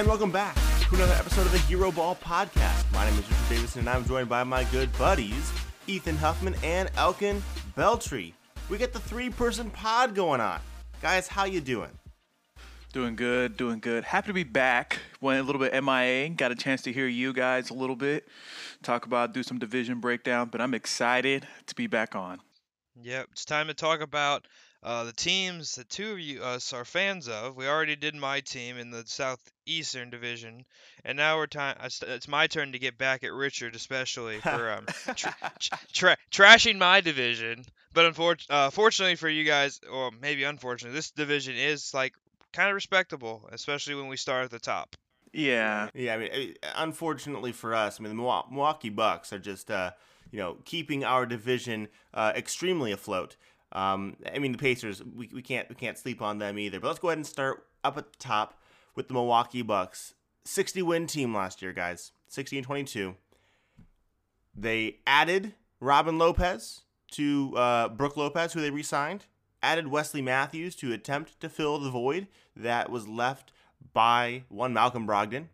And welcome back to another episode of the Hero Ball Podcast. My name is Richard Davison, and I'm joined by my good buddies, Ethan Huffman and Elkin Beltry. We get the three-person pod going on. Guys, how you doing? Doing good, doing good. Happy to be back. Went a little bit MIA. Got a chance to hear you guys a little bit, talk about, do some division breakdown. But I'm excited to be back on. Yep, it's time to talk about uh, the teams that two of you us are fans of. We already did my team in the Southeastern Division, and now we're time. It's my turn to get back at Richard, especially for um, tra- tra- trashing my division. But unfortunately, uh, fortunately for you guys, or maybe unfortunately, this division is like kind of respectable, especially when we start at the top. Yeah. Yeah, I mean, unfortunately for us, I mean, the Milwaukee Bucks are just, uh, you know, keeping our division uh, extremely afloat. Um, I mean, the Pacers, we, we can't we can't sleep on them either. But let's go ahead and start up at the top with the Milwaukee Bucks. 60 win team last year, guys. 60 and 22. They added Robin Lopez to uh, Brook Lopez, who they re-signed. Added Wesley Matthews to attempt to fill the void that was left by one Malcolm Brogdon.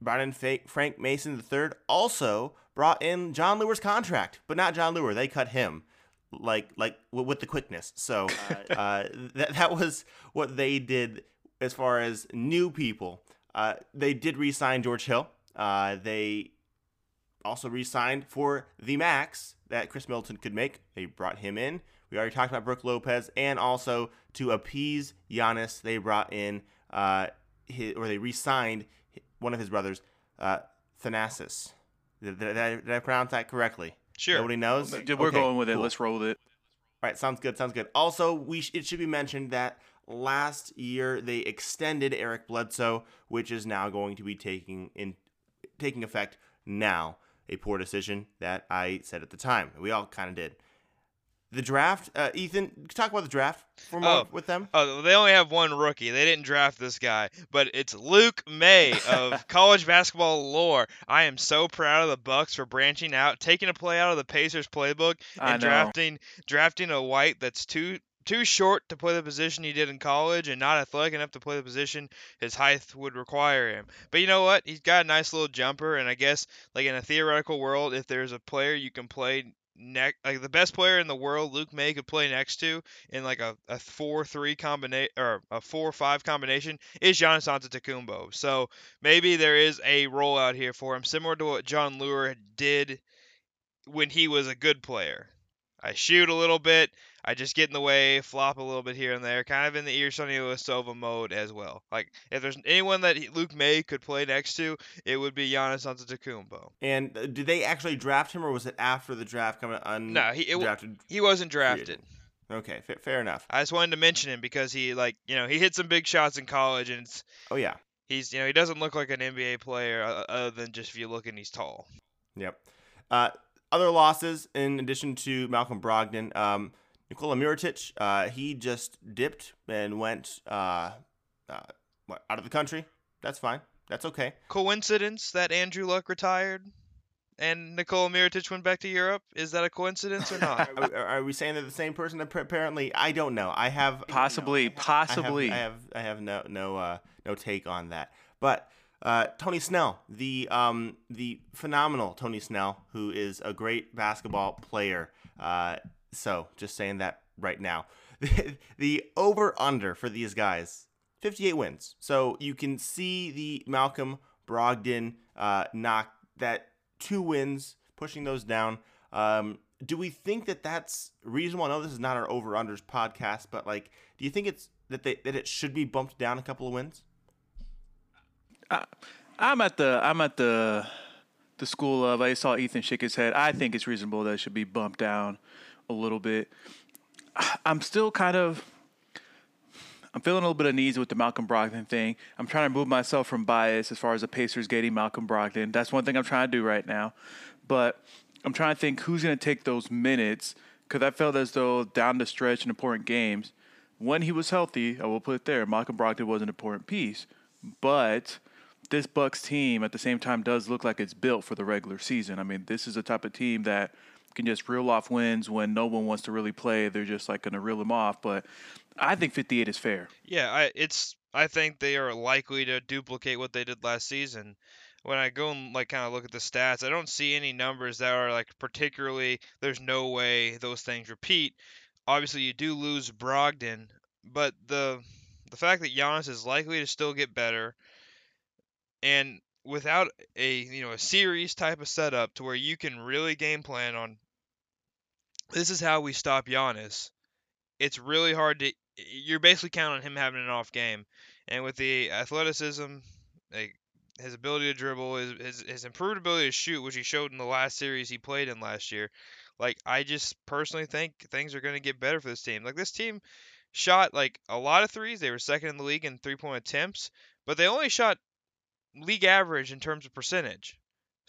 Brought in Frank Mason III. Also brought in Jon Leuer's contract, but not Jon Leuer. They cut him like like with the quickness. So uh, that that was what they did as far as new people. Uh, they did re-sign George Hill. Uh, they also re-signed for the max that Khris Middleton could make. They brought him in. We already talked about Brook Lopez, and also to appease Giannis, they brought in uh, his, or they re-signed one of his brothers, uh, Thanasis. Did, did, I, did I pronounce that correctly? Sure. Nobody knows. We're okay, going with cool. it. Let's roll with it. All right, sounds good. Sounds good. Also, we sh- it should be mentioned that last year they extended Eric Bledsoe, which is now going to be taking in taking effect now. A poor decision that I said at the time. We all kind of did. The draft, uh, Ethan, talk about the draft for more oh, with them. Oh, they only have one rookie. They didn't draft this guy, but it's Luke Maye of college basketball lore. I am so proud of the Bucks for branching out, taking a play out of the Pacers playbook, and drafting drafting a white that's too too short to play the position he did in college and not athletic enough to play the position his height would require him. But you know what? He's got a nice little jumper, and I guess like in a theoretical world, if there's a player you can play like the best player in the world Luke Maye could play next to in like a, a four three combination or a four five combination is Giannis Antetokounmpo. So maybe there is a rollout here for him, similar to what Jon Leuer did when he was a good player. I shoot a little bit, I just get in the way, flop a little bit here and there, kind of in the Ersan Ilyasova mode as well. Like if there's anyone that Luke Maye could play next to, it would be Giannis Antetokounmpo. And uh, did they actually draft him, or was it after the draft coming un- No, he it, he wasn't drafted. Okay, fair, fair enough. I just wanted to mention him because he like you know he hit some big shots in college, and it's oh yeah, he's you know he doesn't look like an NBA player uh, other than just if you look and he's tall. Yep. Uh, other losses in addition to Malcolm Brogdon. Um, Nikola Mirotic, uh, he just dipped and went uh, uh, out of the country. That's fine. That's okay. Coincidence that Andrew Luck retired and Nikola Mirotic went back to Europe? Is that a coincidence or not? are, are, we saying they're the same person? Apparently, I don't know. I have possibly, you know, possibly. I have, I have, I have no, no, uh, no take on that. But uh, Tony Snell, the um, the phenomenal Tony Snell, who is a great basketball player. Uh, so just saying that right now. the over under for these guys 58 wins. So you can see the Malcolm Brogdon uh, knock that two wins, pushing those down. Um, do we think that that's reasonable? I know this is not our over unders podcast, but like, do you think it's that they that it should be bumped down a couple of wins? Uh, I'm at the I'm at the the school of I saw Ethan shake his head. I think it's reasonable that it should be bumped down a little bit. I'm still kind of I'm feeling a little bit uneasy with the Malcolm Brogdon thing. I'm trying to move myself from bias as far as the Pacers getting Malcolm Brogdon. That's one thing I'm trying to do right now. But I'm trying to think who's going to take those minutes because I felt as though down the stretch in important games, when he was healthy, I will put it there, Malcolm Brogdon was an important piece. But this Bucks team at the same time does look like it's built for the regular season. I mean, this is a type of team that can just reel off wins when no one wants to really play. They're just like going to reel them off. But I think 58 is fair. Yeah, I, it's I think they are likely to duplicate what they did last season. When I go and like kind of look at the stats, I don't see any numbers that are like particularly. There's no way those things repeat. Obviously, you do lose Brogdon, but the the fact that Giannis is likely to still get better, and without a you know a series type of setup to where you can really game plan on this is how we stop Giannis. It's really hard to you're basically counting on him having an off game, and with the athleticism, like his ability to dribble, his, his his improved ability to shoot, which he showed in the last series he played in last year. Like I just personally think things are going to get better for this team. Like this team shot like a lot of threes. They were second in the league in three point attempts, but they only shot league average in terms of percentage.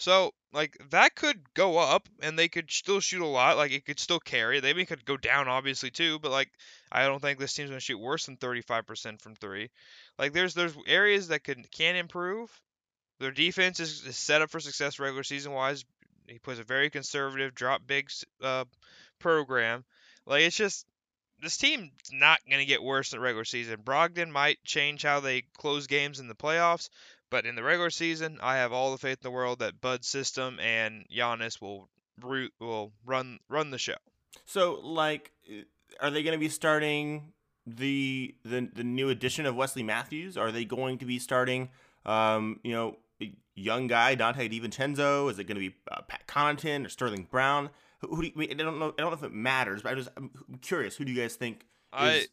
So like that could go up and they could still shoot a lot. Like it could still carry. They could go down obviously too, but like I don't think this team's gonna shoot worse than 35% from three. Like there's there's areas that can can improve. Their defense is, is set up for success regular season wise. He plays a very conservative drop big uh, program. Like it's just this team's not going to get worse in the regular season. Brogdon might change how they close games in the playoffs, but in the regular season, I have all the faith in the world that Bud's system and Giannis will root will run run the show. So, like, are they going to be starting the the the new addition of Wesley Matthews? Are they going to be starting, um, you know, young guy Donte DiVincenzo? Is it going to be uh, Pat Connaughton or Sterling Brown? Who, who do you, I, mean, I don't know. I don't know if it matters, but I just I'm curious. Who do you guys think? Is...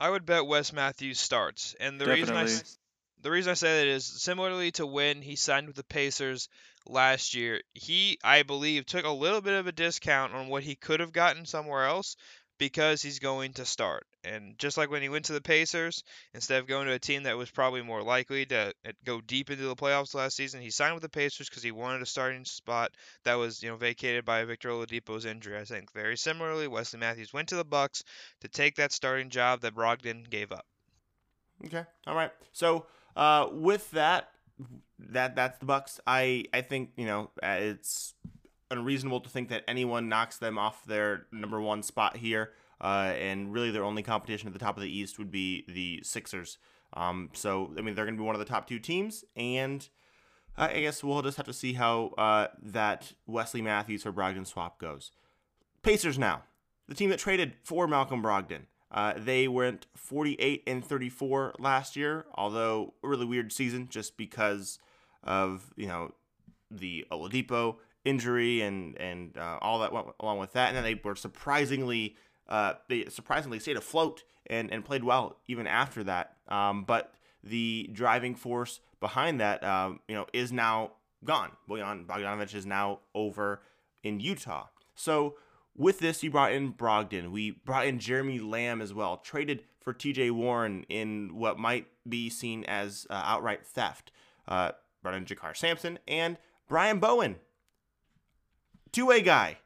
I I would bet Wes Matthews starts, and the Definitely. reason I the reason I say that is similarly to when he signed with the Pacers last year, he, I believe, took a little bit of a discount on what he could have gotten somewhere else because he's going to start. And just like when he went to the Pacers, instead of going to a team that was probably more likely to uh, go deep into the playoffs last season, he signed with the Pacers because he wanted a starting spot that was, you know, vacated by Victor Oladipo's injury. I think very similarly, Wesley Matthews went to the Bucks to take that starting job that Brogdon gave up. Okay, all right. So uh, with that, that that's the Bucks. I I think you know uh, it's unreasonable to think that anyone knocks them off their number one spot here. Uh, and really, their only competition at the top of the East would be the Sixers. Um, so I mean, they're going to be one of the top two teams, and I guess we'll just have to see how uh, that Wesley Matthews for Brogdon swap goes. Pacers now, the team that traded for Malcolm Brogdon. Uh, they went 48 and 34 last year, although a really weird season just because of you know the Oladipo injury and and uh, all that went along with that. And then they were surprisingly uh, they surprisingly stayed afloat and and played well even after that. Um, but the driving force behind that um, you know is now gone. Bojan Bogdanovic is now over in Utah. So with this, you brought in Brogdon. We brought in Jeremy Lamb as well, traded for TJ Warren in what might be seen as uh, outright theft. Uh, brought in JaKarr Sampson and Brian Bowen, two way guy.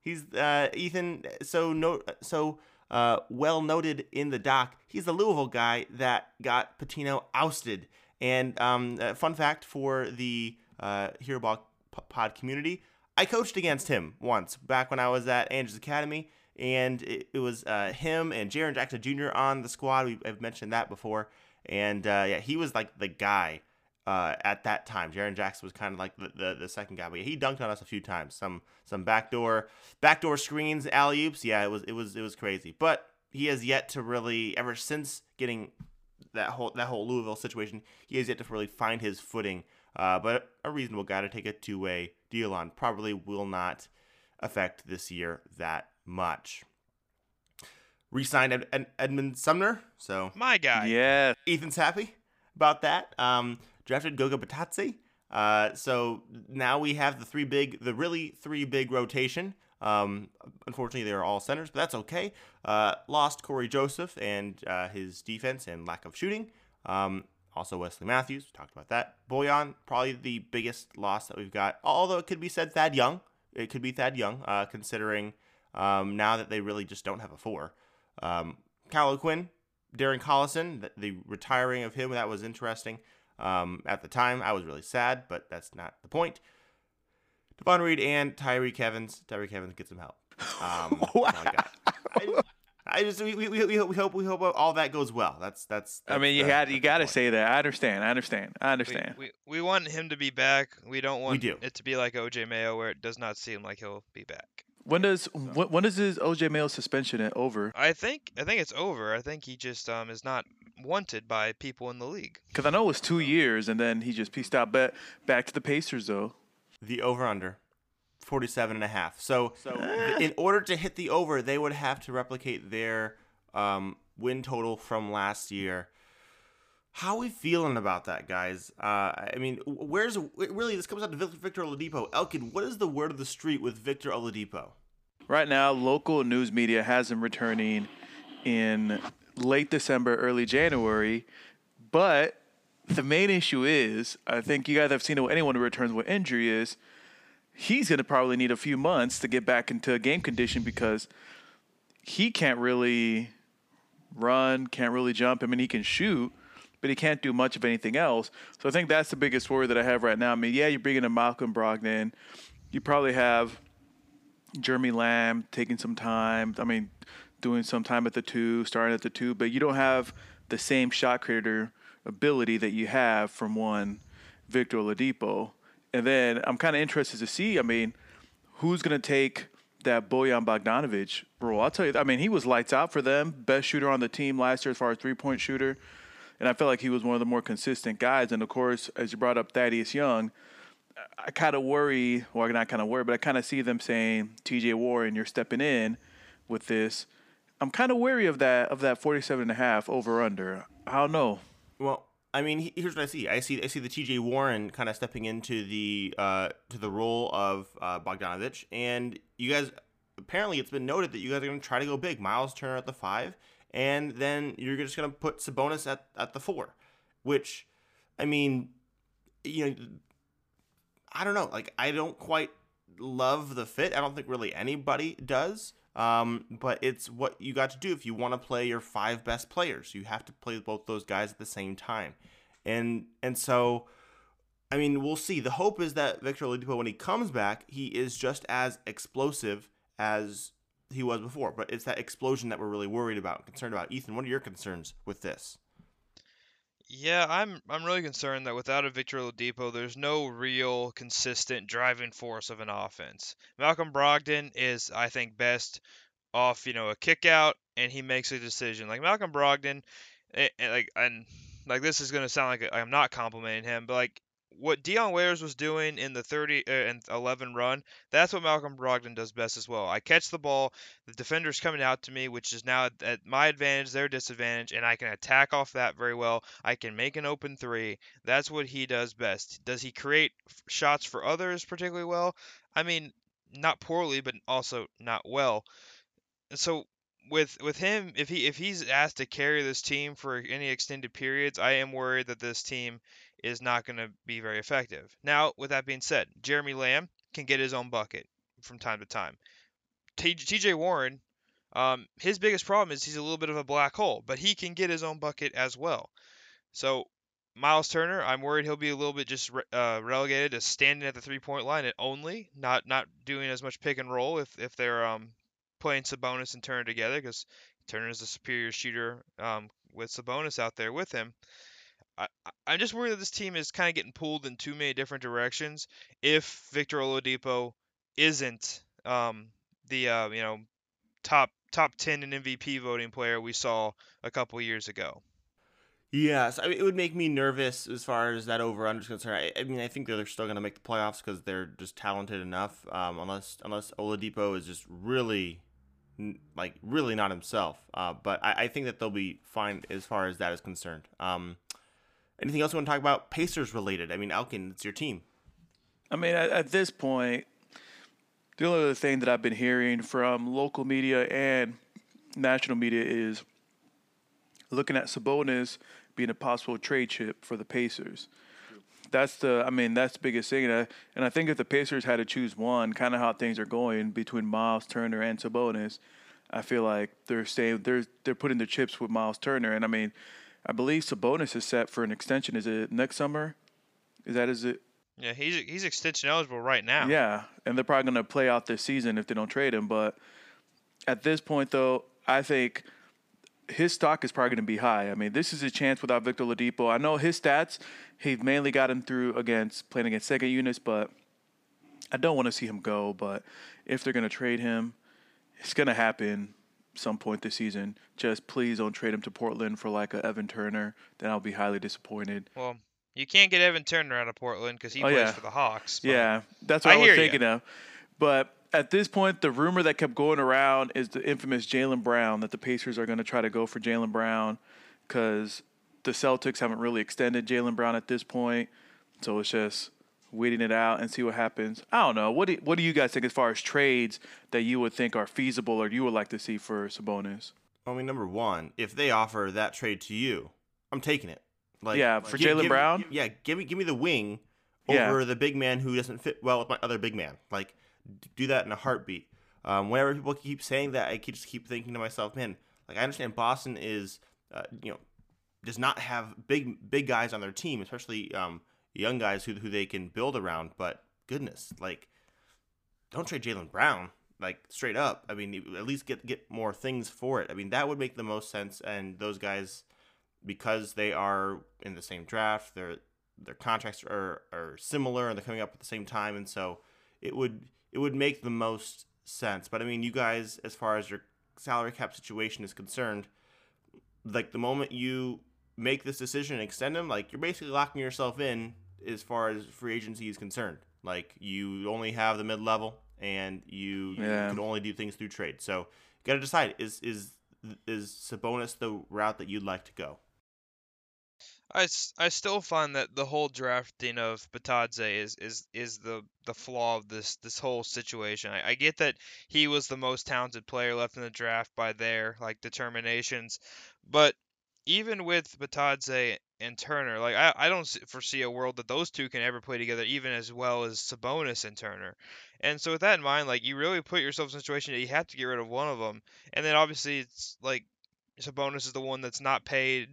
He's uh, Ethan, so no, so uh, well noted in the doc. He's the Louisville guy that got Pitino ousted. And um, fun fact for the uh, Hero Ball Pod community: I coached against him once back when I was at Andrews Academy, and it, it was uh, him and Jaren Jackson Jr. on the squad. We, have mentioned that before, and uh, yeah, he was like the guy uh, at that time. Jaren Jackson was kind of like the, the, the, second guy, but he dunked on us a few times. Some some backdoor backdoor screens, alley oops. Yeah, it was it was it was crazy. But he has yet to really ever since getting that whole that whole Louisville situation, he has yet to really find his footing. Uh, but a reasonable guy to take a two way deal on probably will not affect this year that much. Resigned Ed- Ed- Edmond Sumner, so my guy. Yeah, Ethan's happy about that. Um, drafted Goga Bitadze. Uh, so now we have the three big, the really three big rotation. Um, unfortunately, they are all centers, but that's okay. Uh, lost Cory Joseph and uh, his defense and lack of shooting. Um, also, Wesley Matthews, we talked about that. Bojan, probably the biggest loss that we've got. Although it could be said Thad Young. It could be Thad Young, uh, considering um, now that they really just don't have a four. Um, Kyle O'Quinn, Darren Collison, the, the, retiring of him, that was interesting. Um, at the time, I was really sad, but that's not the point. Davon Reed and Tyreke Evans. Tyreke Evans get some help. Um, wow. I, I just we, we, we, we hope we hope all that goes well. That's that's. that's I mean, you the, got you got to say that. I understand. I understand. I understand. We, we, we want him to be back. We don't want We do. it to be like OJ Mayo, where it does not seem like he'll be back. When does when, when does his OJ Mayo suspension over? I think I think it's over. I think he just um is not wanted by people in the league. Because I know it was two years, and then he just pieced out. But back to the Pacers though. the over under 47 and a half. So, in order to hit the over, they would have to replicate their um, win total from last year. How are we feeling about that, guys? Uh, I mean, where's really this comes out to Victor Oladipo. Elkin, what is the word of the street with Victor Oladipo? Right now, local news media has him returning in late December, early January. But the main issue is, I think you guys have seen it with anyone who returns with injury is he's going to probably need a few months to get back into game condition because he can't really run, can't really jump. I mean, he can shoot, but he can't do much of anything else. So I think that's the biggest worry that I have right now. I mean, yeah, you're bringing in Malcolm Brogdon. You probably have Jeremy Lamb taking some time. I mean, doing some time at the two, starting at the two, but you don't have the same shot creator ability that you have from one Victor Oladipo. And then I'm kind of interested to see. I mean, who's going to take that Bojan Bogdanovic role? I'll tell you. I mean, he was lights out for them, best shooter on the team last year as far as three point shooter, and I felt like he was one of the more consistent guys. And of course, as you brought up Thaddeus Young, I kind of worry, or not kind of worry, but I kind of see them saying, "T.J. Warren, you're stepping in with this." I'm kind of wary of that of that 47 and a half over under. I don't know. Well, I mean, here's what I see. I see I see the T.J. Warren kind of stepping into the uh, to the role of uh, Bogdanovic, and you guys apparently it's been noted that you guys are going to try to go big. Miles Turner at the five, and then you're just going to put Sabonis at at the four, which, I mean, you know, I don't know. Like, I don't quite love the fit. I don't think really anybody does. Um, but it's what you got to do if you want to play your five best players. You have to play both those guys at the same time, and and so, I mean, we'll see. The hope is that Victor Oladipo, when he comes back, he is just as explosive as he was before. But it's that explosion that we're really worried about, concerned about. Ethan, what are your concerns with this? Yeah, I'm I'm really concerned that without a Victor Oladipo, there's no real consistent driving force of an offense. Malcolm Brogdon is, I think, best off you know a kick out and he makes a decision. Like Malcolm Brogdon, eh, eh, like and like this is gonna sound like I'm not complimenting him, but like what Dion Waiters was doing in the 30 uh, and 11 run, that's what Malcolm Brogdon does best as well. I catch the ball, the defender's coming out to me, which is now at, my advantage, their disadvantage, and I can attack off that very well. I can make an open three. That's what he does best. Does he create shots for others particularly well? I mean, not poorly, but also not well. So with with him, if he if he's asked to carry this team for any extended periods, I am worried that this team is not going to be very effective. Now, with that being said, Jeremy Lamb can get his own bucket from time to time. TJ Warren, um, his biggest problem is he's a little bit of a black hole, but he can get his own bucket as well. So Miles Turner, I'm worried he'll be a little bit just re- uh, relegated to standing at the three point line and only, not not doing as much pick and roll if if they're um, playing Sabonis and Turner together because Turner is a superior shooter um, with Sabonis out there with him. I, I'm just worried that this team is kind of getting pulled in too many different directions. If Victor Oladipo isn't um, the uh, you know top top ten in MVP voting player we saw a couple years ago. Yes, I mean, it would make me nervous as far as that over under is concerned. I, I mean, I think they're still going to make the playoffs because they're just talented enough. Um, unless unless Oladipo is just really, like really not himself. Uh, but I, I think that they'll be fine as far as that is concerned. Um, anything else you want to talk about? Pacers related. I mean, Elkin, it's your team. I mean, at, at this point, the only other thing that I've been hearing from local media and national media is looking at Sabonis being a possible trade chip for the Pacers. That's the, I mean, that's the biggest thing. And I, and I think if the Pacers had to choose one, kind of how things are going between Miles Turner and Sabonis, I feel like they're staying, they're they're putting the chips with Miles Turner. And I mean, I believe Sabonis is set for an extension. Is it next summer? Is that is it? Yeah, he's he's extension eligible right now. Yeah, and they're probably going to play out this season if they don't trade him. But at this point, though, I think his stock is probably going to be high. I mean, this is a chance without Victor Oladipo. I know his stats, he's mainly got him through against playing against second units, but I don't want to see him go. But if they're going to trade him, it's going to happen some point this season. Just please don't trade him to Portland for like a Evan Turner. Then I'll be highly disappointed. Well, you can't get Evan Turner out of Portland because he oh, plays yeah. for the Hawks. Yeah, that's what I, I was thinking you. of. But at this point, the rumor that kept going around is the infamous Jaylen Brown that the Pacers are going to try to go for Jaylen Brown because the Celtics haven't really extended Jaylen Brown at this point. So it's just waiting it out and see what happens. I don't know. What do, what do you guys think as far as trades that you would think are feasible or you would like to see for Sabonis? I mean, number one, if they offer that trade to you, I'm taking it. Like, yeah, for Jaylen Brown. Yeah, give me give me the wing over yeah. the big man who doesn't fit well with my other big man. Like, do that in a heartbeat. Um, whenever people keep saying that, I keep, just keep thinking to myself, man, like I understand Boston is, uh, you know, does not have big big guys on their team, especially um, young guys who who they can build around. But goodness, like, don't trade Jaylen Brown like straight up. I mean, at least get get more things for it. I mean, that would make the most sense. And those guys, because they are in the same draft, their their contracts are are similar and they're coming up at the same time, and so it would it would make the most sense. But I mean, you guys, as far as your salary cap situation is concerned, like the moment you make this decision and extend them, like you're basically locking yourself in as far as free agency is concerned. Like you only have the mid level and you, yeah. you, can only do things through trade. So you got to decide is is is Sabonis the route that you'd like to go? I, I still find that the whole drafting of Bitadze is, is is the the flaw of this this whole situation. I, I get that he was the most talented player left in the draft by their like determinations, but even with Bitadze and Turner, like I, I don't foresee a world that those two can ever play together even as well as Sabonis and Turner. And so with that in mind, like you really put yourself in a situation that you have to get rid of one of them, and then obviously it's like Sabonis is the one that's not paid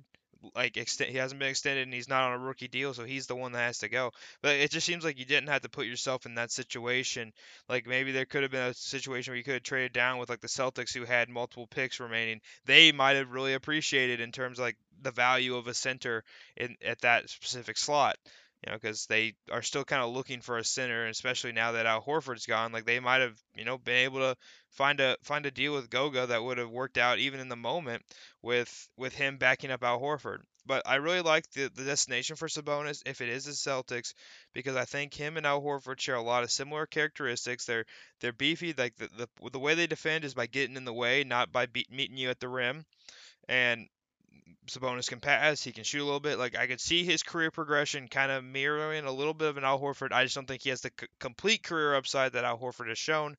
like extend he hasn't been extended and he's not on a rookie deal, so he's the one that has to go. But it just seems like you didn't have to put yourself in that situation. Like maybe there could have been a situation where you could have traded down with like the Celtics who had multiple picks remaining. They might have really appreciated in terms of like the value of a center in at that specific slot you know, because they are still kind of looking for a center, especially now that Al Horford's gone, like they might have, you know, been able to find a find a deal with Goga that would have worked out even in the moment with with him backing up Al Horford. But I really like the, the destination for Sabonis if it is the Celtics because I think him and Al Horford share a lot of similar characteristics. They're they're beefy, like the the, the way they defend is by getting in the way, not by be- meeting you at the rim. And Sabonis can pass, he can shoot a little bit. Like I could see his career progression kind of mirroring a little bit of an Al Horford. I just don't think he has the c- complete career upside that Al Horford has shown.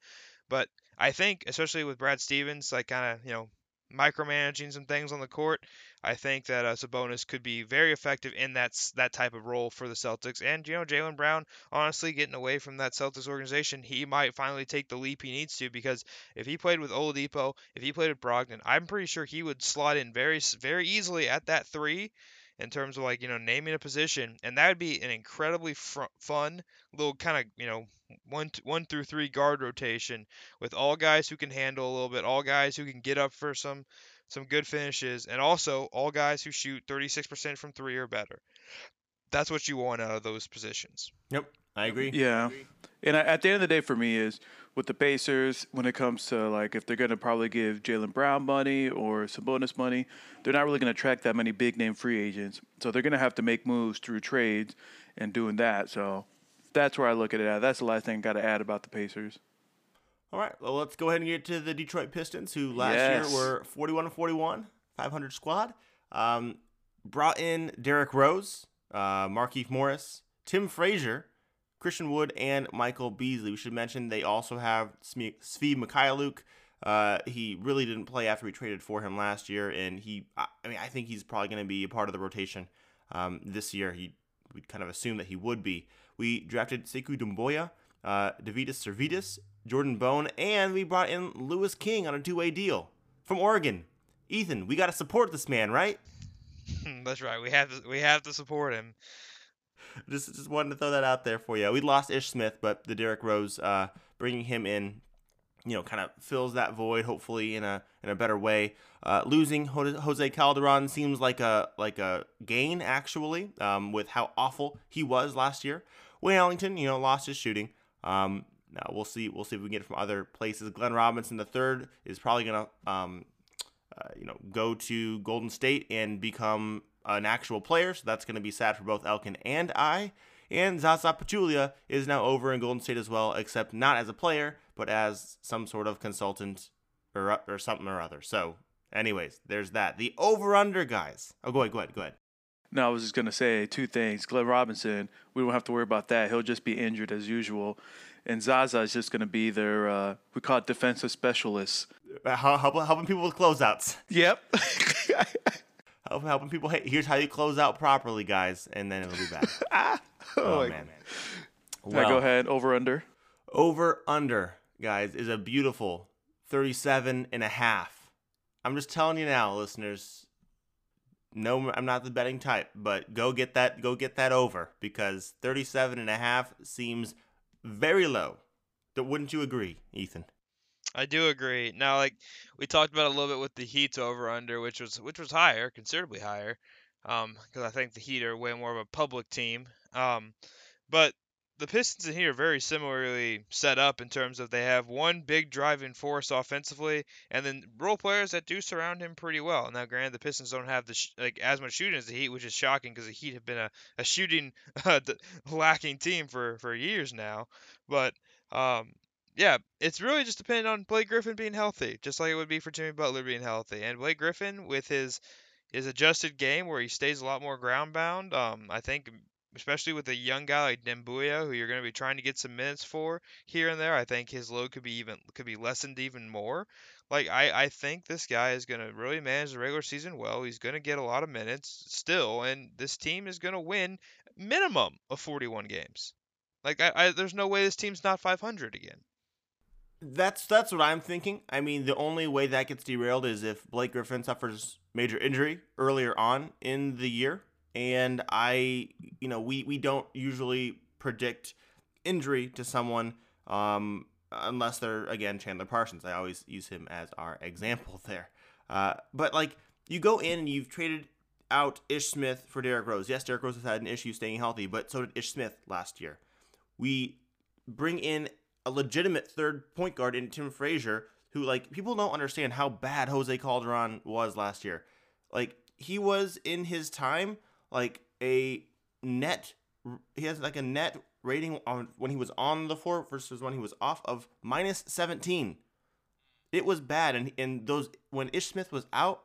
But I think, especially with Brad Stevens, like kind of you know micromanaging some things on the court, I think that uh, Sabonis could be very effective in that that type of role for the Celtics. And you know, Jaylen Brown, honestly, getting away from that Celtics organization, he might finally take the leap he needs to because if he played with Oladipo, if he played with Brogdon, I'm pretty sure he would slot in very very easily at that three in terms of like you know naming a position, and that would be an incredibly fr- fun little kind of you know one one through three guard rotation with all guys who can handle a little bit, all guys who can get up for some some good finishes, and also all guys who shoot 36% from three or better. That's what you want out of those positions. Yep, I agree. Yeah, I and at the end of the day, for me, is with the Pacers when it comes to like if they're going to probably give Jaylen Brown money or some bonus money, they're not really going to attract that many big name free agents. So they're going to have to make moves through trades and doing that. So that's where I look at it at. That's the last thing I got to add about the Pacers. All right, well, let's go ahead and get to the Detroit Pistons, who last yes. year were 41 and 41, 500 squad. Um, brought in Derrick Rose, uh, Markieff Morris, Tim Frazier, Christian Wood, and Michael Beasley. We should mention they also have Svi Mykhailiuk. Uh, he really didn't play after we traded for him last year, and he, I mean, I think he's probably going to be a part of the rotation um, this year. He, we kind of assumed that he would be. We drafted Sekou Doumbouya, uh, Deividas Sirvydis, Jordan Bone, and we brought in Louis King on a two-way deal from Oregon. Ethan, we got to support this man, right? That's right. We have to, we have to support him. Just just wanted to throw that out there for you. We lost Ish Smith, but the Derrick Rose, uh, bringing him in you know, kind of fills that void, hopefully in a in a better way. Uh, losing Jose Calderon seems like a like a gain actually, um, with how awful he was last year. Wayne Ellington, you know, lost his shooting. Um, now we'll see. We'll see if we can get it from other places. Glenn Robinson the third is probably gonna, um, uh, you know, go to Golden State and become an actual player. So that's gonna be sad for both Elkin and I. And Zaza Pachulia is now over in Golden State as well, except not as a player, but as some sort of consultant or or something or other. So, anyways, there's that. The over under guys. Oh, go ahead, go ahead, go ahead. No, I was just gonna say two things. Glenn Robinson, we don't have to worry about that. He'll just be injured as usual. And Zaza is just gonna be their uh, we call it defensive specialist. Helping people with closeouts. Yep. helping people. Hey, here's how you close out properly, guys, and then it'll be back. Ah. oh, oh man. Well, go ahead. Over under. Over under, guys, is a beautiful 37 and a half. I'm just telling you now, listeners. No, I'm not the betting type, but go get that go get that over because 37 and a half seems very low. Wouldn't you agree, Ethan? I do agree. Now, like we talked about a little bit with the Heat's over under, which was which was higher, considerably higher, because um, I think the Heat are way more of a public team. Um, but the Pistons in here are very similarly set up in terms of they have one big driving force offensively, and then role players that do surround him pretty well. Now, granted, the Pistons don't have the sh- like as much shooting as the Heat, which is shocking because the Heat have been a, a shooting uh, lacking team for for years now. But um, yeah, it's really just dependent on Blake Griffin being healthy, just like it would be for Jimmy Butler being healthy. And Blake Griffin with his his adjusted game where he stays a lot more ground bound, um, I think especially with a young guy like Doumbouya, who you're going to be trying to get some minutes for here and there, I think his load could be even could be lessened even more. Like I, I think this guy is going to really manage the regular season well. He's going to get a lot of minutes still, and this team is going to win minimum of 41 games. Like I, I, there's no way this team's not 500 again. That's that's what I'm thinking. I mean, the only way that gets derailed is if Blake Griffin suffers major injury earlier on in the year, and I, you know, we we don't usually predict injury to someone um, unless they're again Chandler Parsons. I always use him as our example there. Uh, but like you go in and you've traded out Ish Smith for Derrick Rose. Yes, Derrick Rose has had an issue staying healthy, but so did Ish Smith last year. We bring in a legitimate third point guard in Tim Frazier, who like people don't understand how bad Jose Calderon was last year. Like he was in his time like a net. He has like a net rating on when he was on the floor versus when he was off of minus 17. It was bad, and and those when Ish Smith was out,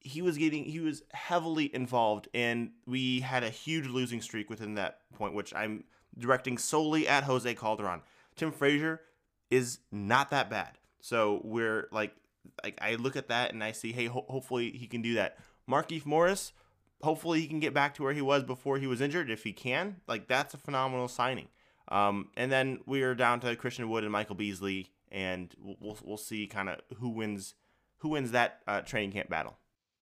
he was getting he was heavily involved, and we had a huge losing streak within that point, which I'm directing solely at Jose Calderon. Tim Frazier is not that bad. So we're like, like I look at that and I see, hey, ho- hopefully he can do that. Markieff Morris, hopefully he can get back to where he was before he was injured. If he can, like that's a phenomenal signing. Um, and then we are down to Christian Wood and Michael Beasley, and we'll we'll see kind of who wins who wins that uh, training camp battle.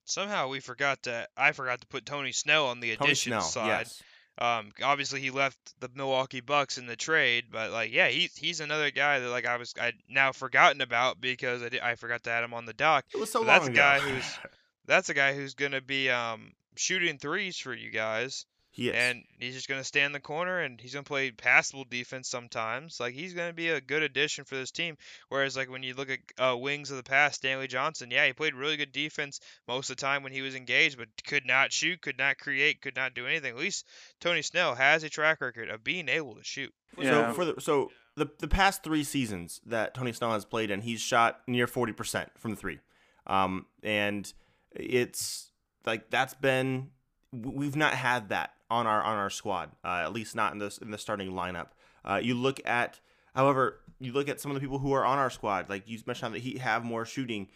Somehow we forgot to I forgot to put Tony Snell on the addition side. Yes. Um, obviously he left the Milwaukee Bucks in the trade, but like, yeah, he's he's another guy that like I was I now forgotten about because I, did, I forgot to add him on the doc. It was so long that's ago. a guy who's that's a guy who's gonna be um shooting threes for you guys. Yes. And he's just going to stand in the corner and he's going to play passable defense sometimes. Like he's going to be a good addition for this team. Whereas like when you look at uh, wings of the past, Stanley Johnson, yeah, he played really good defense most of the time when he was engaged, but could not shoot, could not create, could not do anything. At least Tony Snell has a track record of being able to shoot. Yeah. So for the so the the past three seasons that Tony Snell has played in, he's shot near forty percent from the three, um, and it's like that's been we've not had that on our on our squad, uh, at least not in this in the starting lineup. Uh, you look at, however, you look at some of the people who are on our squad, like you mentioned that he have more shooting.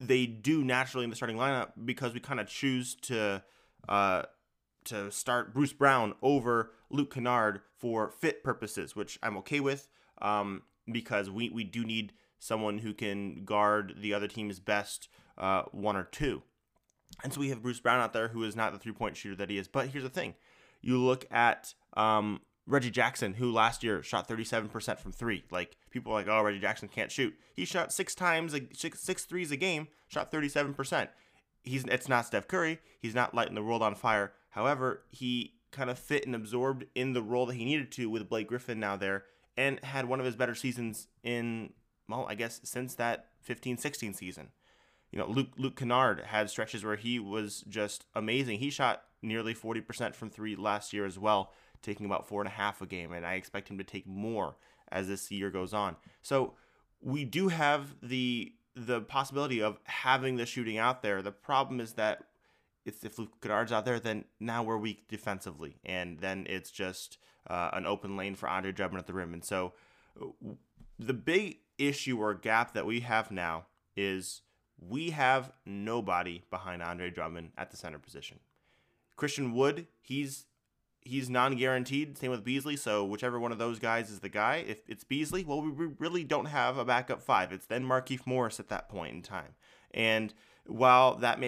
They do naturally in the starting lineup because we kind of choose to uh, to start Bruce Brown over Luke Kennard for fit purposes, which I'm okay with um, because we we do need someone who can guard the other team's best uh, one or two. And so we have Bruce Brown out there who is not the three point shooter that he is. But here's the thing you look at um, Reggie Jackson, who last year shot 37% from three. Like people are like, oh, Reggie Jackson can't shoot. He shot six times, six, six threes a game, shot 37%. He's it's not Steph Curry. He's not lighting the world on fire. However, he kind of fit and absorbed in the role that he needed to with Blake Griffin now there, and had one of his better seasons in well, I guess since that 15-16 season. You know, Luke Luke Kennard had stretches where he was just amazing. He shot nearly 40% from three last year as well taking about four and a half a game, and I expect him to take more as this year goes on. So we do have the the possibility of having the shooting out there. The problem is that if, if Luke Kennard's out there, then now we're weak defensively, and then it's just uh, an open lane for Andre Drummond at the rim. And so the big issue or gap that we have now is we have nobody behind Andre Drummond at the center position. Christian Wood, he's he's non-guaranteed. Same with Beasley. So whichever one of those guys is the guy, if it's Beasley, well, we really don't have a backup five. It's then Markieff Morris at that point in time. And while that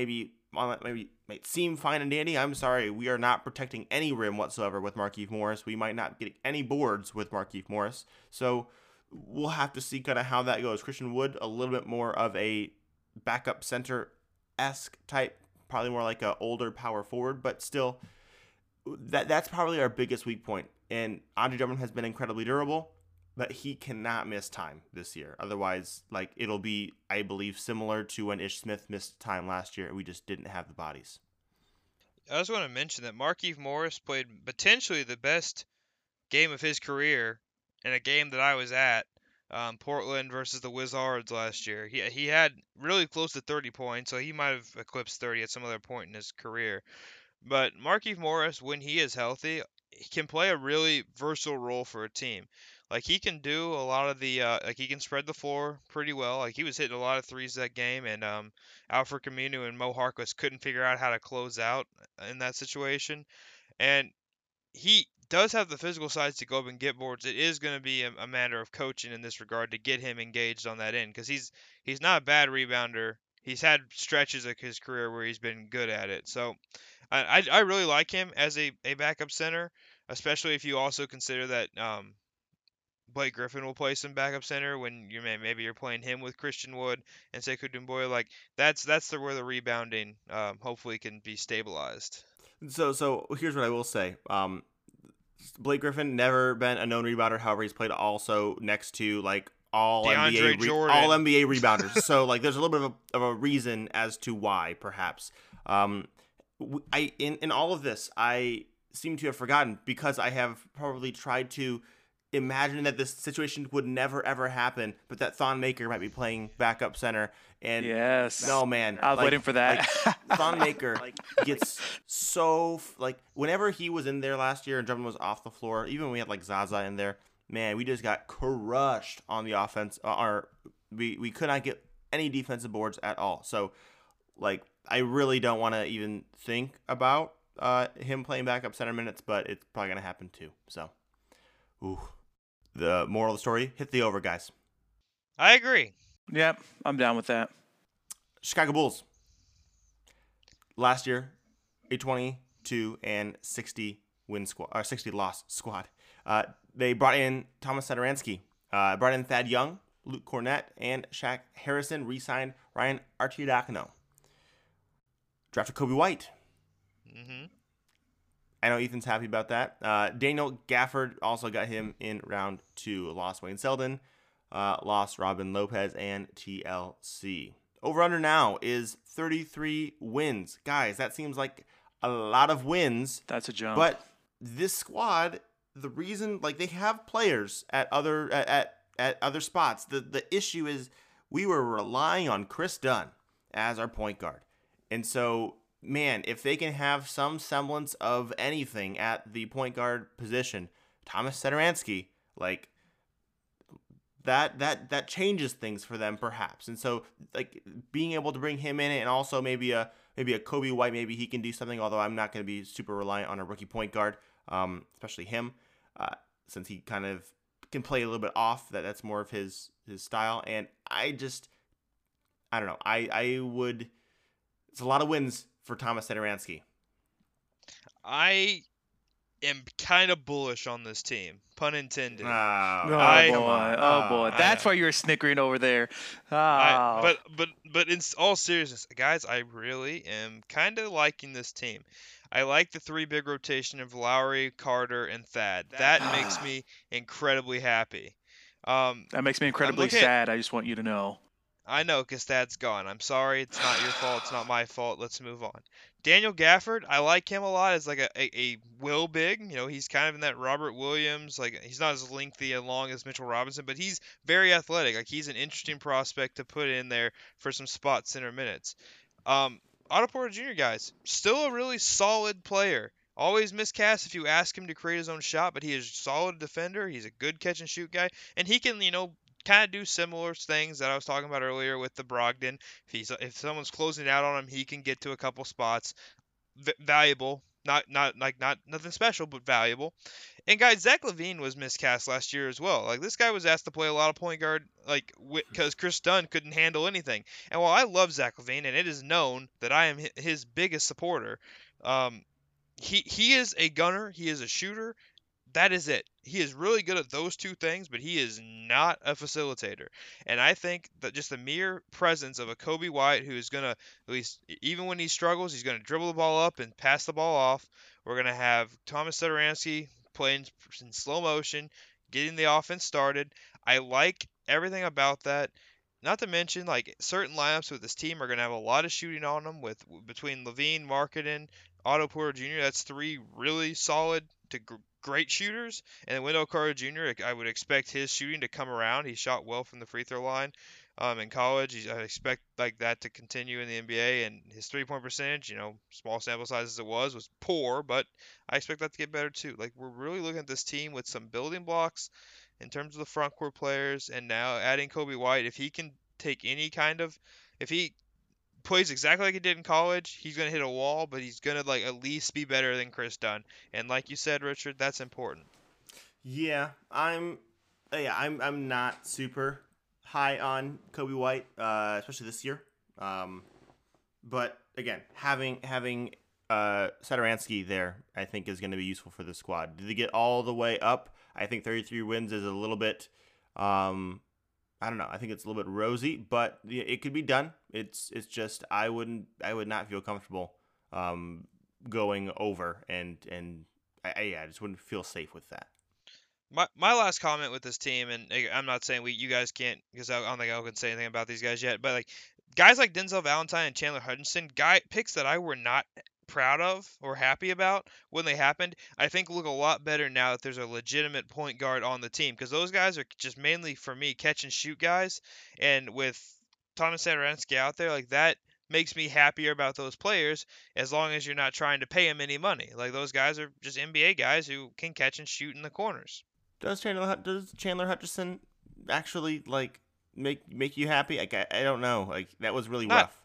while that maybe might seem fine and dandy, I'm sorry, we are not protecting any rim whatsoever with Markieff Morris. We might not get any boards with Markieff Morris. So we'll have to see kind of how that goes. Christian Wood, a little bit more of a backup center esque type, probably more like a older power forward, but still that that's probably our biggest weak point. And Andre Drummond has been incredibly durable, but he cannot miss time this year. Otherwise, like it'll be, I believe, similar to when Ish Smith missed time last year. And we just didn't have the bodies. I just want to mention that Markieff Morris played potentially the best game of his career in a game that I was at, um, Portland versus the Wizards last year. He he had really close to 30 points, so he might have eclipsed 30 at some other point in his career. But Markieff Morris, when he is healthy, he can play a really versatile role for a team. Like he can do a lot of the uh, like he can spread the floor pretty well. Like he was hitting a lot of threes that game, and um, Al-Farouq Aminu and Moe Harkless couldn't figure out how to close out in that situation. And he does have the physical size to go up and get boards. It is going to be a, a matter of coaching in this regard to get him engaged on that end because he's he's not a bad rebounder. He's had stretches of his career where he's been good at it. So I, I really like him as a, a backup center, especially if you also consider that um, Blake Griffin will play some backup center when you may maybe you're playing him with Christian Wood and Sekou Doumbouya. Like that's that's the where the rebounding um, hopefully can be stabilized. So so here's what I will say. Um, Blake Griffin never been a known rebounder. However, he's played also next to like all DeAndre NBA re- all NBA rebounders. so like there's a little bit of a, of a reason as to why perhaps. Um, I in in all of this, I seem to have forgotten because I have probably tried to imagine that this situation would never ever happen, but that Thon Maker might be playing backup center. And yes, no man, I was like, waiting for that. Like, Thon Maker gets so like whenever he was in there last year and Drummond was off the floor, even when we had like Zaza in there, man, we just got crushed on the offense. Uh, our we we could not get any defensive boards at all. So like I really don't want to even think about uh, him playing backup center minutes, but it's probably gonna happen too. So, ooh, the moral of the story: hit the over, guys. I agree. Yep, I'm down with that. Chicago Bulls. Last year, a 22 and 60 win squad, or 60 loss squad. Uh, they brought in Thomas Satoransky, uh, brought in Thad Young, Luke Kornet, and Shaq Harrison. Re-signed Ryan Arcidiacono drafted Coby White. Mm-hmm. I know Ethan's happy about that. Uh, Daniel Gafford also got him in round two. Lost Wayne Selden, uh, lost Robin Lopez, and TLC. Over under now is 33 wins. Guys, that seems like a lot of wins. That's a jump. But this squad, the reason, like they have players at other at at, other spots. The the issue is we were relying on Kris Dunn as our point guard. And so, man, if they can have some semblance of anything at the point guard position, Thomas Satoransky, like that that that changes things for them perhaps. And so like being able to bring him in and also maybe a maybe a Coby White, maybe he can do something, although I'm not going to be super reliant on a rookie point guard, um, especially him, uh, since he kind of can play a little bit off. That that's more of his his style. And I just I don't know. I I would it's a lot of wins for Thomas Satoransky. I am kind of bullish on this team. Pun intended. Oh, Oh I- boy! Oh boy! I That's know. why you were snickering over there. Oh. I, but but but in all seriousness, guys, I really am kind of liking this team. I like the three big rotation of Lauri, Carter, and Thad. That makes me incredibly happy. Um, that makes me incredibly looking at- sad. I just want you to know. I know because Thad's gone. I'm sorry. It's not your fault. It's not my fault. Let's move on. Daniel Gafford, I like him a lot as like a, a, a will big. You know, he's kind of in that Robert Williams. Like he's not as lengthy and long as Mitchell Robinson, but he's very athletic. Like he's an interesting prospect to put in there for some spot center minutes. Um, Otto Porter Jr. guys, still a really solid player. Always miscast if you ask him to create his own shot, but he is a solid defender. He's a good catch and shoot guy, and he can, you know, kind of do similar things that I was talking about earlier with the Brogdon. If he's if someone's closing out on him, he can get to a couple spots. V- valuable, not not like not nothing special, but valuable. And guys, Zach LaVine was miscast last year as well. Like this guy was asked to play a lot of point guard, like because Kris Dunn couldn't handle anything. And while I love Zach LaVine, and it is known that I am his biggest supporter, um, he he is a gunner. He is a shooter. That is it. He is really good at those two things, but he is not a facilitator. And I think that just the mere presence of a Coby White who is going to, at least even when he struggles, he's going to dribble the ball up and pass the ball off. We're going to have Thomas Satoransky playing in slow motion, getting the offense started. I like everything about that. Not to mention, like certain lineups with this team are going to have a lot of shooting on them. With between LaVine, Markkanen, Otto Porter Jr. That's three really solid to great shooters. And then Wendell Carter Jr. I would expect his shooting to come around. He shot well from the free throw line um, in college. I expect like that to continue in the NBA. And his three point percentage, you know, small sample size as it was, was poor, but I expect that to get better too. Like we're really looking at this team with some building blocks in terms of the front court players, and now adding Coby White. If he can take any kind of, if he plays exactly like he did in college, he's gonna hit a wall, but he's gonna like at least be better than Kris Dunn. And like you said, Richard, that's important. Yeah, I'm. uh, Yeah, I'm. I'm not super high on Coby White, uh, especially this year. Um, but again, having having uh, Satoransky there, I think is going to be useful for the squad. Did they get all the way up? I think 33 wins is a little bit. Um, I don't know. I think it's a little bit rosy, but it could be done. It's it's just I wouldn't. I would not feel comfortable um, going over and and I, yeah, I just wouldn't feel safe with that. My my last comment with this team, and I'm not saying we you guys can't because I don't think I can say anything about these guys yet, but like guys like Denzel Valentine and Chandler Hutchinson, guy picks that I were not proud of or happy about when they happened, I think look a lot better now that there's a legitimate point guard on the team because those guys are just mainly for me catch and shoot guys, and with Thomas Satoransky out there like that makes me happier about those players as long as you're not trying to pay them any money. Like those guys are just NBA guys who can catch and shoot in the corners. Does Chandler does Chandler Hutchison actually like make make you happy? Like I, I don't know. Like that was really Not- rough.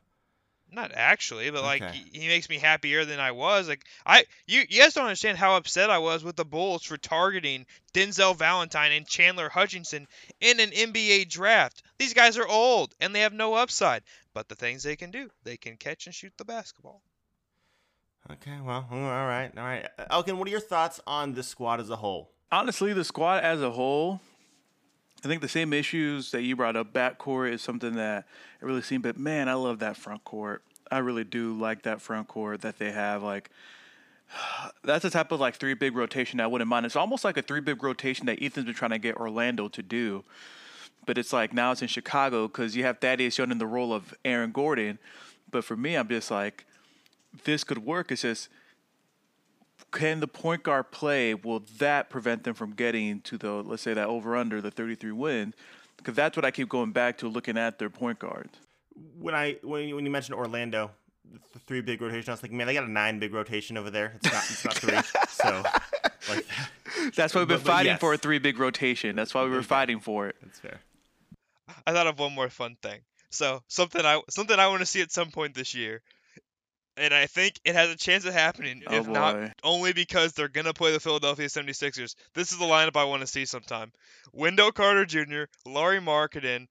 Not actually, but like Okay. he, he makes me happier than I was. Like I, you, you guys don't understand how upset I was with the Bulls for targeting Denzel Valentine and Chandler Hutchinson in an NBA draft. These guys are old and they have no upside, but the things they can do, they can catch and shoot the basketball. Okay, well, all right, all right. Uh, Elkin, what are your thoughts on the squad as a whole? Honestly, the squad as a whole, I think the same issues that you brought up, back backcourt is something that I really seen. But man, I love that front court. I really do like that front court that they have. Like, that's the type of like three big rotation I wouldn't mind. It's almost like a three big rotation that Ethan's been trying to get Orlando to do. But it's like now it's in Chicago because you have Thaddeus Young in the role of Aaron Gordon. But for me, I'm just like, this could work. It's just can the point guard play? Will that prevent them from getting to the let's say that over under the 33 wins? Because that's what I keep going back to looking at their point guards. When I when you, when you mentioned Orlando, the three big rotation, I was thinking, man, they got a nine big rotation over there. It's not it's not three. so like That's why we've been But- but fighting yes. for a three big rotation. That's why we were fighting for it. that's fair. I thought of one more fun thing. So something I something I want to see at some point this year, and I think it has a chance of happening. Oh if not only because they're gonna play the Philadelphia 76ers. This is the lineup I want to see sometime. Wendell Carter Jr., Lauri Markkanen,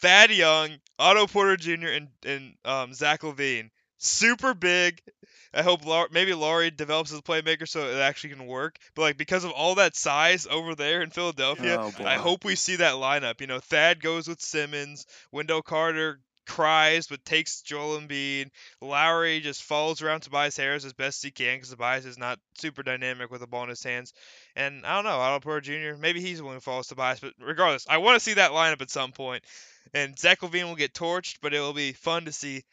Thad Young, Otto Porter Jr., and and um, Zach LaVine. super big. I hope Lar- maybe Lauri develops as a playmaker so it actually can work. But like because of all that size over there in Philadelphia, Oh. I hope we see that lineup. You know, Thad goes with Simmons, Wendell Carter cries but takes Joel Embiid. Lauri just follows around Tobias Harris as best he can because Tobias is not super dynamic with the ball in his hands. And I don't know, Otto Porter Jr. Maybe he's the one who follows Tobias, but regardless, I want to see that lineup at some point. And Zach LaVine will get torched, but it will be fun to see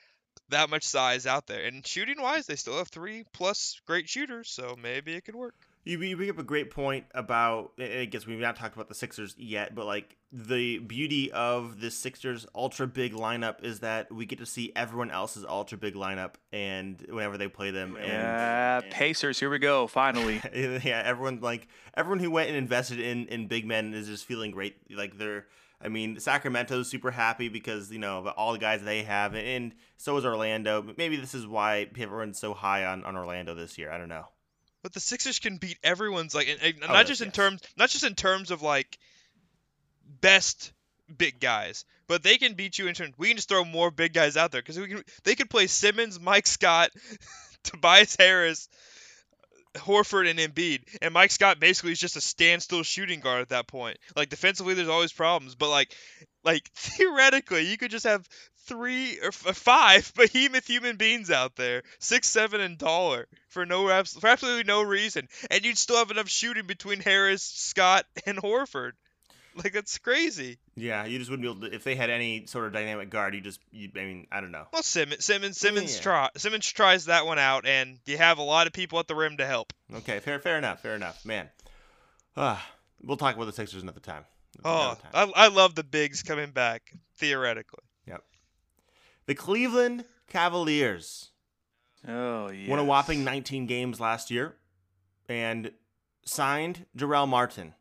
that much size out there. And shooting wise, they still have three plus great shooters, so maybe it could work. You, you bring up a great point about. I guess we've not talked about the Sixers yet, but like the beauty of the Sixers ultra big lineup is that we get to see everyone else's ultra big lineup, and whenever they play them, and Yeah, Pacers. Here we go. Finally. yeah, everyone like everyone who went and invested in in big men is just feeling great. Like they're, I mean, Sacramento's super happy because you know all the guys they have, and so is Orlando. Maybe this is why everyone's so high on on Orlando this year. I don't know. But the Sixers can beat everyone's like, and, and Oh, not yes, just in terms, not just in terms of like best big guys, but they can beat you in terms. We can just throw more big guys out there because we can. They could play Simmons, Mike Scott, Tobias Harris, Horford, and Embiid, and Mike Scott basically is just a standstill shooting guard at that point. Like defensively, there's always problems, but like, like theoretically, you could just have three or f- five behemoth human beings out there, six, seven, and taller for no for absolutely no reason, and you'd still have enough shooting between Harris, Scott, and Horford. Like that's crazy. Yeah, you just wouldn't be able to if they had any sort of dynamic guard. You just, you, I mean, I don't know. Well, Simmons, Simmons, Simmons Yeah. try Simmons tries that one out, and you have a lot of people at the rim to help. Okay, fair, fair enough, fair enough, man. Ah, we'll talk about the Sixers another time. Oh, time. I, I love the bigs coming back theoretically. The Cleveland Cavaliers Oh yeah. won a whopping 19 games last year, and signed Jarell Martin.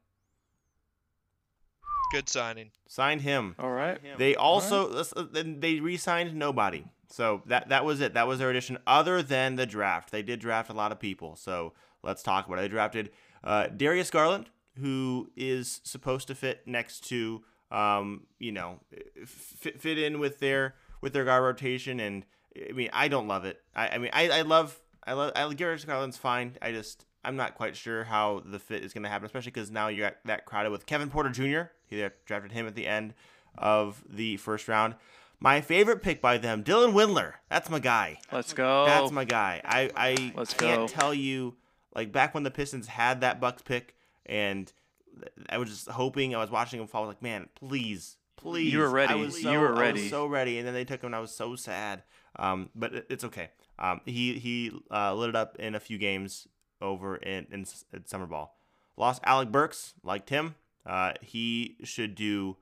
Good signing. Signed him. All right. They also let's- uh, then they re-signed nobody. So that that was it. That was their addition. Other than the draft, they did draft a lot of people. So let's talk about it. They drafted uh, Darius Garland, who is supposed to fit next to um, you know fit, fit in with their with their guard rotation. And I mean, I don't love it. I, I mean, I, I love I love I, Darius Garland's fine. I just I'm not quite sure how the fit is going to happen, especially because now you got that crowded with Kevin Porter Jr. He drafted him at the end of the first round. My favorite pick by them, Dylan Windler. That's my guy. Let's go. That's my guy. I I Let's can't go. tell you like back when the Pistons had that Bucks pick, and I was just hoping. I was watching him fall. I was like, man, please, please. You were ready. I was You so, were I was ready. so ready, and then they took him, and I was so sad. Um, but it, it's okay. Um, he he uh, lit it up in a few games over in in, at summer ball. Lost Alec Burks, liked him. Uh, he should do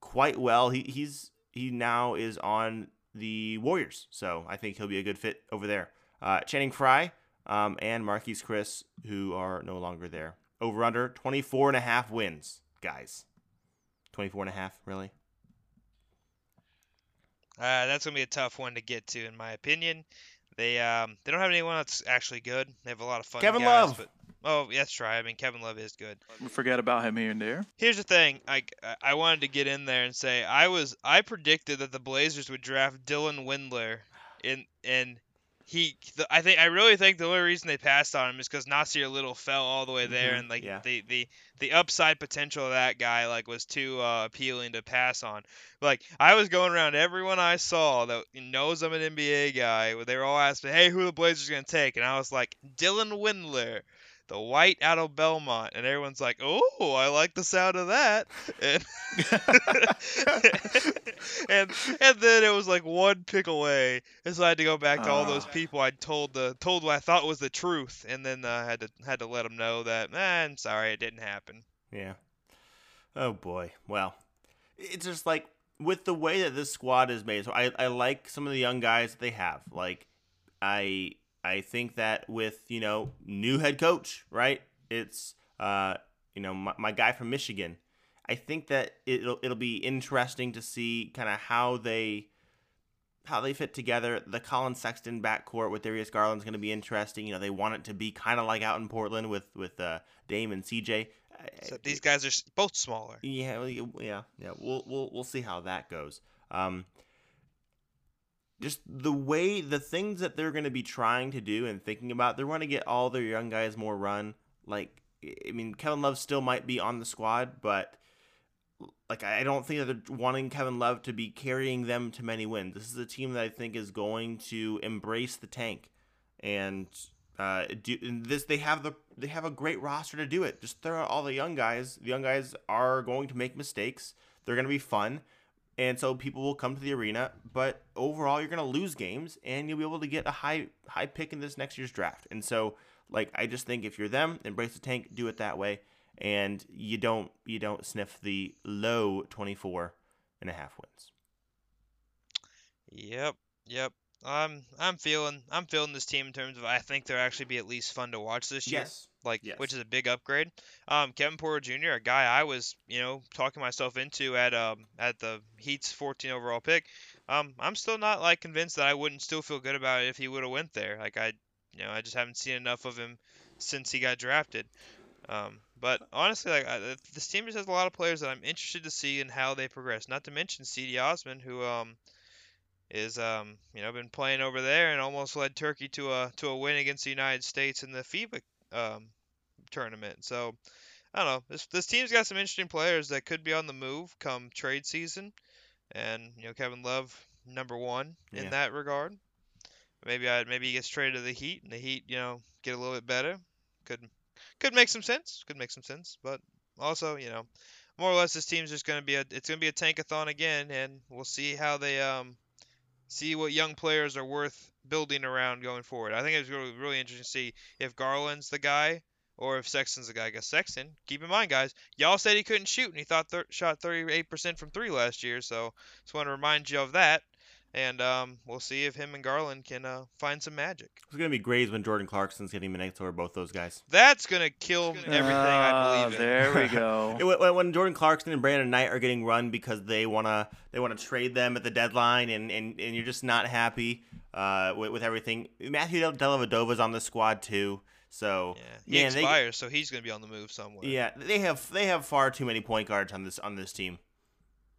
quite well. He he's he now is on the Warriors, so I think he'll be a good fit over there. Uh, Channing Frye um, and Marquese Chriss, who are no longer there. Over under 24 and a half wins, guys. 24 and a half, really? Uh, that's gonna be a tough one to get to, in my opinion. They um they don't have anyone that's actually good. They have a lot of fun Kevin guys, Love. but oh, that's right. I mean, Kevin Love is good. We forget about him here and there. Here's the thing. I I wanted to get in there and say I was I predicted that the Blazers would draft Dylan Windler, in and he the, I think I really think the only reason they passed on him is because Nassir Little fell all the way there, Mhm, and like yeah. the, the the upside potential of that guy like was too uh, appealing to pass on. Like I was going around everyone I saw that knows I'm an NBA guy. They were all asking, "Hey, who are the Blazers gonna take?" And I was like, "Dylan Windler." The white out of Belmont, and everyone's like, "Oh, I like the sound of that." And and and then it was like one pick away, and so I had to go back to all those Ah. people I told the told what I thought was the truth, and then uh, I had to had to let them know that, eh, I'm sorry, it didn't happen. Yeah. Oh boy. Well, it's just like with the way that this squad is made. So I, I like some of the young guys that they have. Like I I think that with you know new head coach, right? It's uh you know my, my guy from Michigan. I think that it'll it'll be interesting to see kind of how they how they fit together. The Collin Sexton backcourt with Darius Garland's going to be interesting. You know, they want it to be kind of like out in Portland with with uh, Dame and CJ. So these guys are both smaller. Yeah, yeah, yeah. We'll we'll we'll see how that goes. Um, just the way the things that they're going to be trying to do and thinking about, they're going to get all their young guys more run. Like, I mean, Kevin Love still might be on the squad, but like I don't think that they're wanting Kevin Love to be carrying them to many wins. This is a team that I think is going to embrace the tank, and uh, do and this they have the they have a great roster to do it. Just throw out all the young guys. The young guys are going to make mistakes. They're going to be fun, and so people will come to the arena. But overall, you're going to lose games, and you'll be able to get a high high pick in this next year's draft. And so, like I just think if you're them, embrace the tank, do it that way and you don't you don't sniff the low 24 and a half wins. Yep, yep. I'm I'm feeling I'm feeling this team in terms of I think they'll actually be at least fun to watch this year. Yes. Like yes. which is a big upgrade. Um, Kevin Porter Jr., a guy I was you know talking myself into at um at the Heat's 14 overall pick. Um, I'm still not like convinced that I wouldn't still feel good about it if he would have went there. Like I, you know, I just haven't seen enough of him since he got drafted. Um, but honestly, like I, this team just has a lot of players that I'm interested to see and how they progress. Not to mention Cedi Osman, who um is um you know been playing over there and almost led Turkey to a to a win against the United States in the FIBA um tournament. So I don't know. This this team's got some interesting players that could be on the move come trade season, and you know Kevin Love number one in Yeah. that regard. Maybe I maybe he gets traded to the Heat and the Heat you know get a little bit better. Could could make some sense. Could make some sense. But also you know more or less this team's just gonna be a it's gonna be a tankathon again, and we'll see how they um see what young players are worth building around going forward. I think it's really really interesting to see if Garland's the guy or if Sexton's the guy. I guess Sexton. Keep in mind, guys, y'all said he couldn't shoot, and he thought shot 38% from three last year. So just want to remind you of that. And um, we'll see if him and Garland can uh, find some magic. It's gonna be great when Jordan Clarkson's getting minutes over both those guys. That's gonna kill everything I Ah, believe in. There we go. It- When, when Jordan Clarkson and Brandon Knight are getting run because they wanna they wanna trade them at the deadline, and, and, and you're just not happy uh, with, with everything. Matthew Del- Dellavedova's on the squad too, so Yeah, he man, they- expires, so he's gonna be on the move somewhere. Yeah, they have they have far too many point guards on this on this team.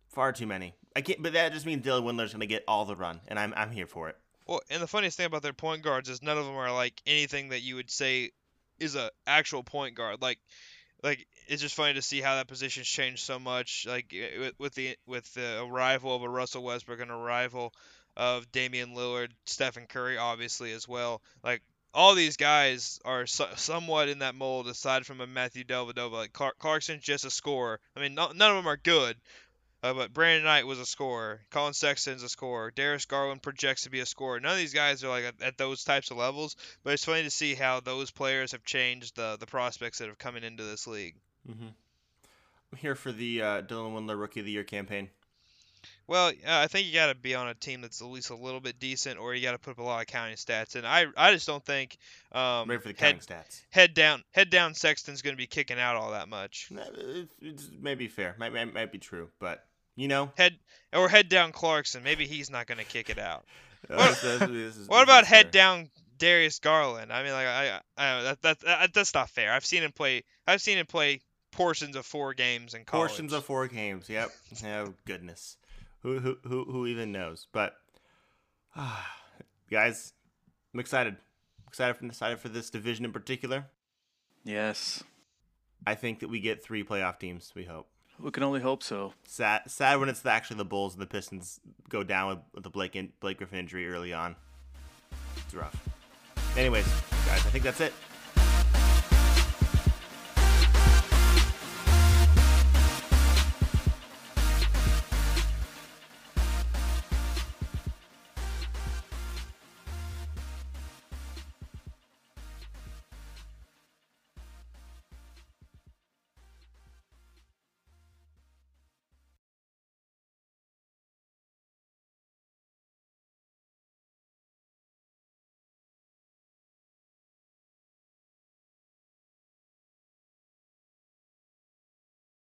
Far too many. I can't, but that just means Dylan Windler's going to get all the run, and I'm I'm here for it. Well, and the funniest thing about their point guards is none of them are like anything that you would say is a actual point guard. Like, like it's just funny to see how that position's changed so much. Like with, with the with the arrival of a Russell Westbrook and arrival of Damian Lillard, Stephen Curry, obviously as well. Like all these guys are so, somewhat in that mold, aside from a Matthew Dellavedova. Like Clark, Clarkson's just a scorer. I mean, no, none of them are good, uh, but Brandon Knight was a scorer. Collin Sexton's a scorer. Darius Garland projects to be a scorer. None of these guys are like at, at those types of levels, but it's funny to see how those players have changed the the prospects that have coming into this league. Mm-hmm. I'm here for the uh, Dylan Windler Rookie of the Year campaign. Well, uh, I think you got to be on a team that's at least a little bit decent, or you got to put up a lot of counting stats. And I, I just don't think um, ready for the head, counting stats. head down, head down. Sexton's going to be kicking out all that much. It's, it's maybe fair, might, might might be true, but you know, Head or head down Clarkson. Maybe he's not going to kick it out. uh, is- What about is head down Darius Garland? I mean, like I, I that, that, that that's not fair. I've seen him play. I've seen him play portions of four games in college. Portions of four games. Yep. oh goodness, who who who who even knows? But uh, guys, I'm excited. Excited for excited for this division in particular. Yes. I think that we get three playoff teams. We hope. We can only hope so. Sad, sad when it's actually the Bulls and the Pistons go down with, with the Blake in, Blake Griffin injury early on. It's rough. Anyways, guys, I think that's it.